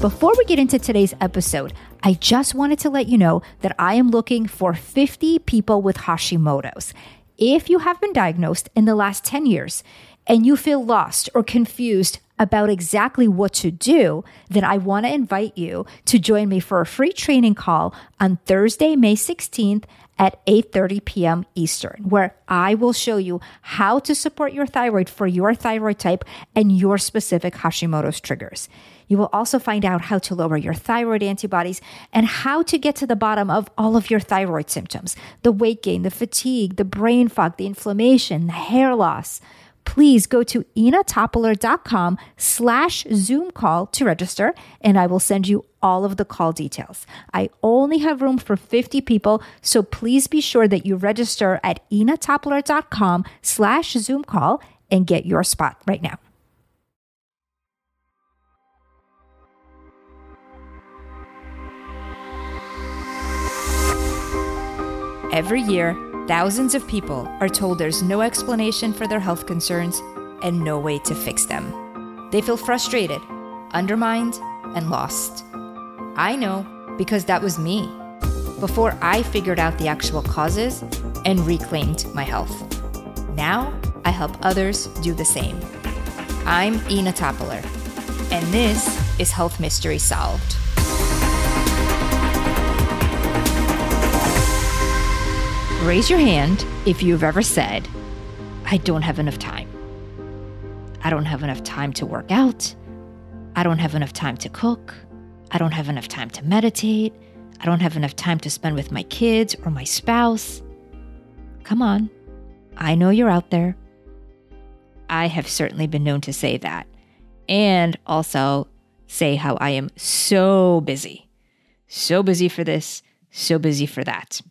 Before we get into today's episode, I just wanted to let you know that I am looking for 50 people with Hashimoto's. If you have been diagnosed in the last 10 years and you feel lost or confused about exactly what to do, then I want to invite you to join me for a free training call on Thursday, May 16th at 8:30 p.m. Eastern, where I will show you how to support your thyroid for your thyroid type and your specific Hashimoto's triggers. You will also find out how to lower your thyroid antibodies and how to get to the bottom of all of your thyroid symptoms the weight gain, the fatigue, the brain fog, the inflammation, the hair loss. Please go to innatopiler.com slash Zoom call to register, and I will send you all of the call details. I only have room for 50 people, so please be sure that you register at innatopiler.com slash Zoom call and get your spot right now. Every year, thousands of people are told there's no explanation for their health concerns and no way to fix them. They feel frustrated, undermined, and lost. I know because that was me before I figured out the actual causes and reclaimed my health. Now I help others do the same. I'm Inna Topiler, and this is Health Mystery Solved. Raise your hand if you've ever said, I don't have enough time. I don't have enough time to work out. I don't have enough time to cook. I don't have enough time to meditate. I don't have enough time to spend with my kids or my spouse. Come on. I know you're out there. I have certainly been known to say that. And also say how I am so busy. So busy for this, so busy for that.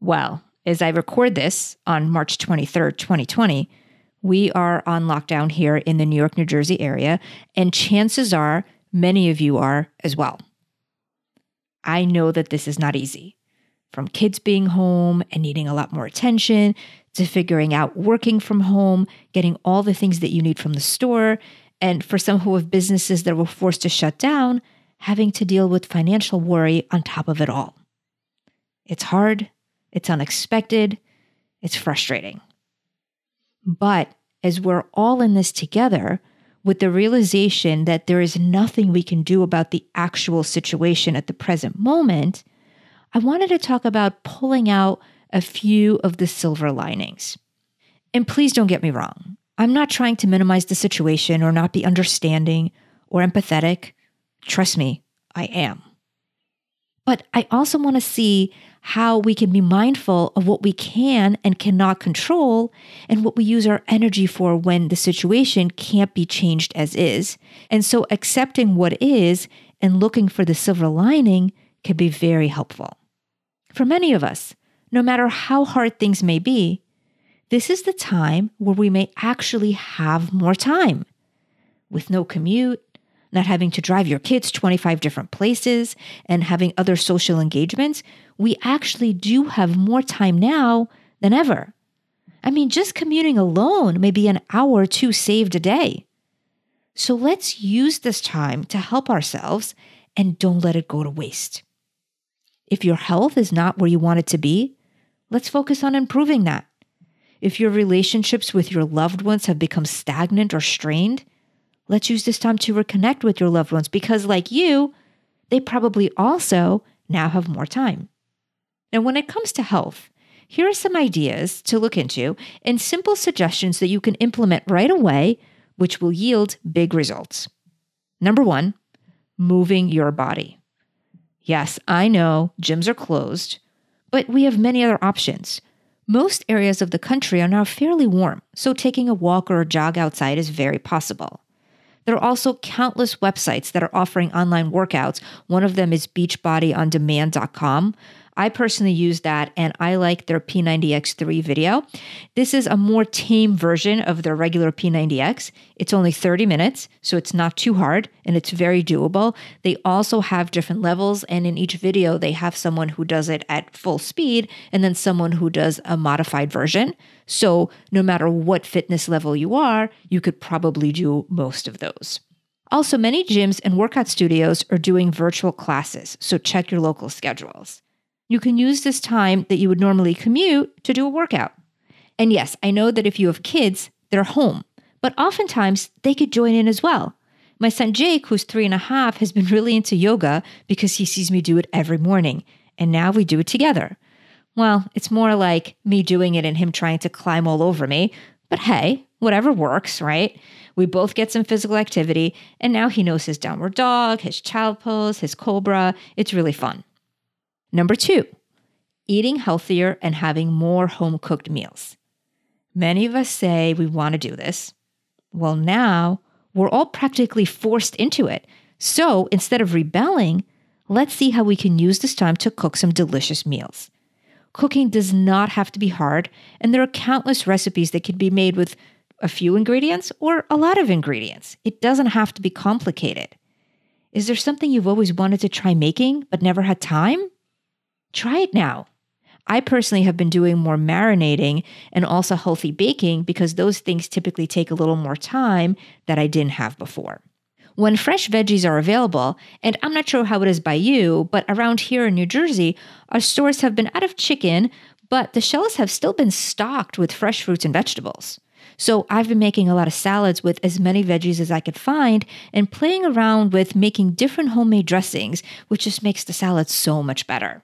Well, as I record this on March 23rd, 2020, we are on lockdown here in the New York, New Jersey area, and chances are many of you are as well. I know that this is not easy. From kids being home and needing a lot more attention, to figuring out working from home, getting all the things that you need from the store, and for some who have businesses that were forced to shut down, having to deal with financial worry on top of it all. It's hard, it's unexpected, it's frustrating. But as we're all in this together, with the realization that there is nothing we can do about the actual situation at the present moment, I wanted to talk about pulling out a few of the silver linings. And please don't get me wrong. I'm not trying to minimize the situation or not be understanding or empathetic. Trust me, I am. But I also want to see how we can be mindful of what we can and cannot control and what we use our energy for when the situation can't be changed as is. And so accepting what is and looking for the silver lining can be very helpful. For many of us, no matter how hard things may be, this is the time where we may actually have more time. With no commute, not having to drive your kids 25 different places, and having other social engagements, we actually do have more time now than ever. I mean, just commuting alone may be an hour or two saved a day. So let's use this time to help ourselves and don't let it go to waste. If your health is not where you want it to be, let's focus on improving that. If your relationships with your loved ones have become stagnant or strained, let's use this time to reconnect with your loved ones because, like you, they probably also now have more time. Now, when it comes to health, here are some ideas to look into and simple suggestions that you can implement right away, which will yield big results. Number one, moving your body. Yes, I know gyms are closed, but we have many other options. Most areas of the country are now fairly warm, so taking a walk or a jog outside is very possible. There are also countless websites that are offering online workouts. One of them is beachbodyondemand.com. I personally use that and I like their P90X3 video. This is a more tame version of their regular P90X. It's only 30 minutes, so it's not too hard and it's very doable. They also have different levels, and in each video, they have someone who does it at full speed and then someone who does a modified version. So, no matter what fitness level you are, you could probably do most of those. Also, many gyms and workout studios are doing virtual classes, so check your local schedules. You can use this time that you would normally commute to do a workout. And yes, I know that if you have kids, they're home, but oftentimes they could join in as well. My son Jake, who's three and a half, has been really into yoga because he sees me do it every morning, and now we do it together. Well, it's more like me doing it and him trying to climb all over me, but hey, whatever works, right? We both get some physical activity, and now he knows his downward dog, his child pose, his cobra. It's really fun. Number two, eating healthier and having more home cooked meals. Many of us say we want to do this. Well, now we're all practically forced into it. So instead of rebelling, let's see how we can use this time to cook some delicious meals. Cooking does not have to be hard, and there are countless recipes that can be made with a few ingredients or a lot of ingredients. It doesn't have to be complicated. Is there something you've always wanted to try making but never had time? Try it now. I personally have been doing more marinating and also healthy baking because those things typically take a little more time that I didn't have before. When fresh veggies are available, and I'm not sure how it is by you, but around here in New Jersey, our stores have been out of chicken, but the shelves have still been stocked with fresh fruits and vegetables. So I've been making a lot of salads with as many veggies as I could find and playing around with making different homemade dressings, which just makes the salad so much better.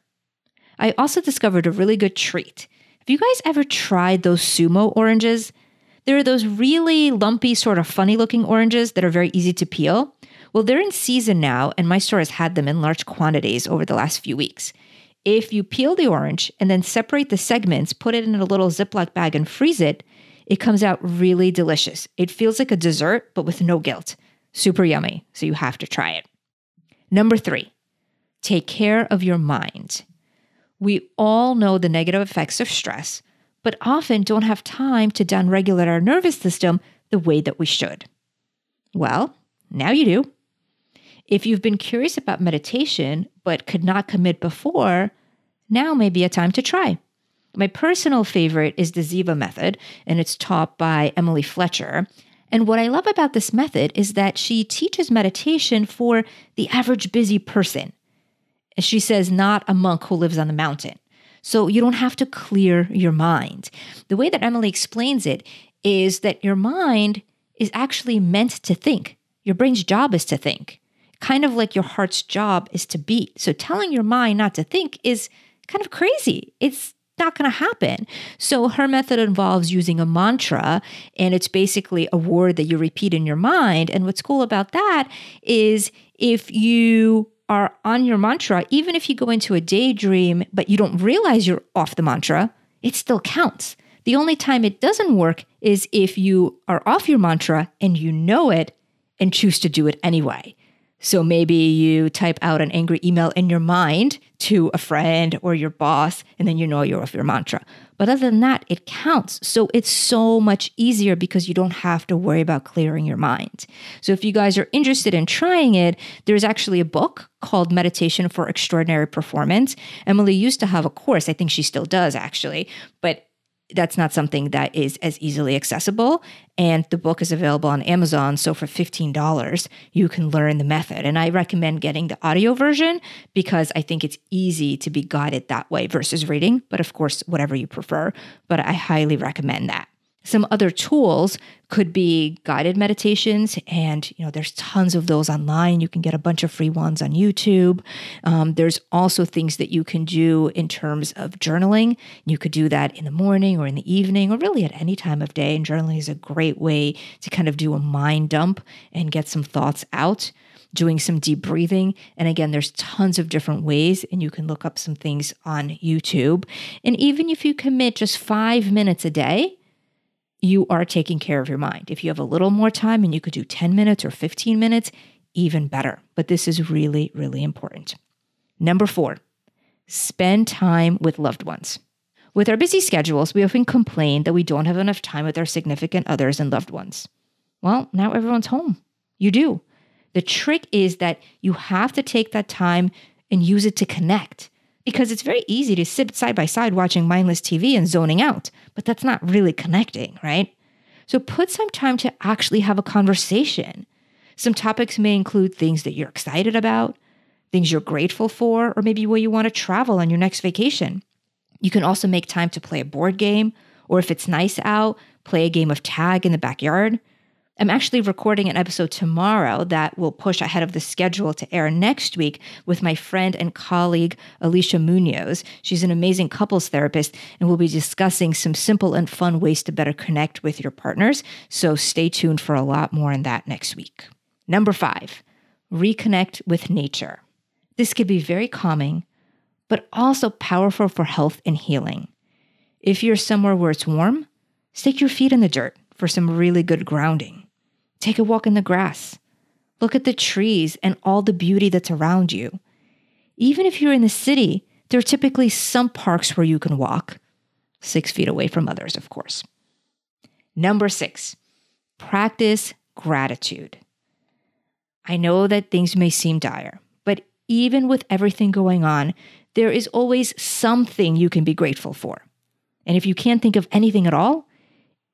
I also discovered a really good treat. Have you guys ever tried those sumo oranges? There are those really lumpy, sort of funny looking oranges that are very easy to peel. Well, they're in season now, and my store has had them in large quantities over the last few weeks. If you peel the orange and then separate the segments, put it in a little Ziploc bag, and freeze it, it comes out really delicious. It feels like a dessert, but with no guilt. Super yummy. So you have to try it. Number three, take care of your mind. We all know the negative effects of stress, but often don't have time to downregulate our nervous system the way that we should. Well, now you do. If you've been curious about meditation but could not commit before, now may be a time to try. My personal favorite is the Ziva method, and it's taught by Emily Fletcher. And what I love about this method is that she teaches meditation for the average busy person. She says, not a monk who lives on the mountain. So you don't have to clear your mind. The way that Emily explains it is that your mind is actually meant to think. Your brain's job is to think, kind of like your heart's job is to beat. So telling your mind not to think is kind of crazy. It's not going to happen. So her method involves using a mantra, and it's basically a word that you repeat in your mind. And what's cool about that is if you are on your mantra, even if you go into a daydream, but you don't realize you're off the mantra, it still counts. The only time it doesn't work is if you are off your mantra and you know it and choose to do it anyway. So maybe you type out an angry email in your mind to a friend or your boss, and then you know you're off your mantra. But other than that, it counts. So it's so much easier because you don't have to worry about clearing your mind. So if you guys are interested in trying it, there's actually a book called Meditation for Extraordinary Performance. Emily used to have a course, I think she still does actually, but that's not something that is as easily accessible. And the book is available on Amazon. So for $15, you can learn the method. And I recommend getting the audio version because I think it's easy to be guided that way versus reading. But of course, whatever you prefer. But I highly recommend that. Some other tools could be guided meditations, and you know there's tons of those online. You can get a bunch of free ones on YouTube. Um, there's also things that you can do in terms of journaling. You could do that in the morning or in the evening, or really at any time of day. And journaling is a great way to kind of do a mind dump and get some thoughts out doing some deep breathing. And again, there's tons of different ways, and you can look up some things on YouTube. And even if you commit just five minutes a day, you are taking care of your mind. If you have a little more time and you could do 10 minutes or 15 minutes, even better. But this is really, really important. Number four, spend time with loved ones. With our busy schedules, we often complain that we don't have enough time with our significant others and loved ones. Well, now everyone's home. You do. The trick is that you have to take that time and use it to connect because it's very easy to sit side by side watching mindless TV and zoning out, but that's not really connecting, right? So put some time to actually have a conversation. Some topics may include things that you're excited about, things you're grateful for, or maybe where you want to travel on your next vacation. You can also make time to play a board game, or if it's nice out, play a game of tag in the backyard. I'm actually recording an episode tomorrow that will push ahead of the schedule to air next week with my friend and colleague, Alicia Munoz. She's an amazing couples therapist, and we'll be discussing some simple and fun ways to better connect with your partners. So stay tuned for a lot more on that next week. Number five, reconnect with nature. This could be very calming, but also powerful for health and healing. If you're somewhere where it's warm, stick your feet in the dirt for some really good grounding. Take a walk in the grass. Look at the trees and all the beauty that's around you. Even if you're in the city, there are typically some parks where you can walk, six feet away from others, of course. Number six, practice gratitude. I know that things may seem dire, but even with everything going on, there is always something you can be grateful for. And if you can't think of anything at all,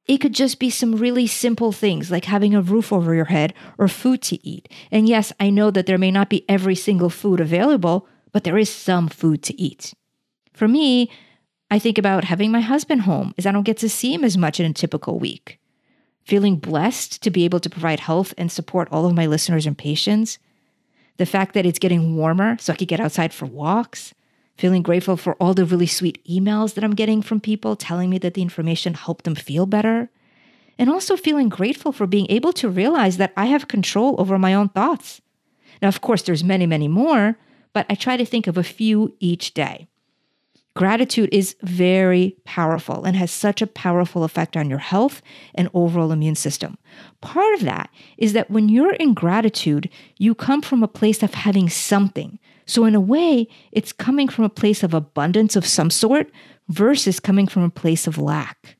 it could just be some really simple things like having a roof over your head or food to eat. And yes, I know that there may not be every single food available, but there is some food to eat. For me, I think about having my husband home as I don't get to see him as much in a typical week. Feeling blessed to be able to provide health and support all of my listeners and patients. The fact that it's getting warmer so I could get outside for walks feeling grateful for all the really sweet emails that I'm getting from people telling me that the information helped them feel better. And also feeling grateful for being able to realize that I have control over my own thoughts. Now, of course, there's many, many more, but I try to think of a few each day. Gratitude is very powerful and has such a powerful effect on your health and overall immune system. Part of that is that when you're in gratitude, you come from a place of having something, so, in a way, it's coming from a place of abundance of some sort versus coming from a place of lack.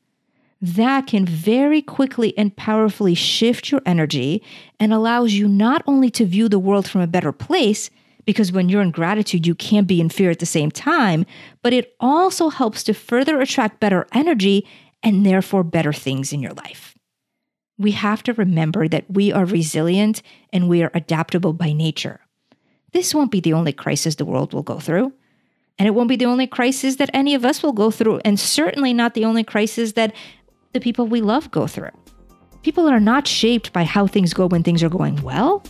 That can very quickly and powerfully shift your energy and allows you not only to view the world from a better place, because when you're in gratitude, you can't be in fear at the same time, but it also helps to further attract better energy and therefore better things in your life. We have to remember that we are resilient and we are adaptable by nature. This won't be the only crisis the world will go through. And it won't be the only crisis that any of us will go through, and certainly not the only crisis that the people we love go through. People are not shaped by how things go when things are going well,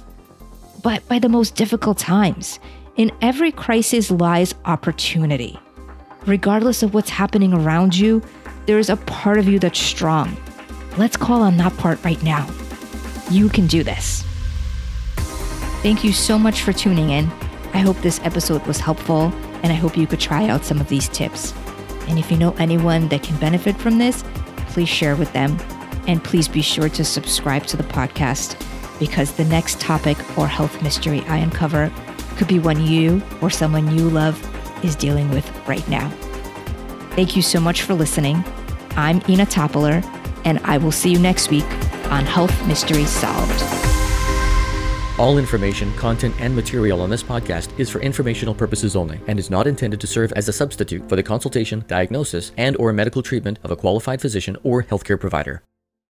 but by the most difficult times. In every crisis lies opportunity. Regardless of what's happening around you, there is a part of you that's strong. Let's call on that part right now. You can do this. Thank you so much for tuning in. I hope this episode was helpful, and I hope you could try out some of these tips. And if you know anyone that can benefit from this, please share with them. And please be sure to subscribe to the podcast because the next topic or health mystery I uncover could be one you or someone you love is dealing with right now. Thank you so much for listening. I'm Inna Topiler, and I will see you next week on Health Mysteries Solved. All information, content, and material on this podcast is for informational purposes only and is not intended to serve as a substitute for the consultation, diagnosis, and or medical treatment of a qualified physician or healthcare provider.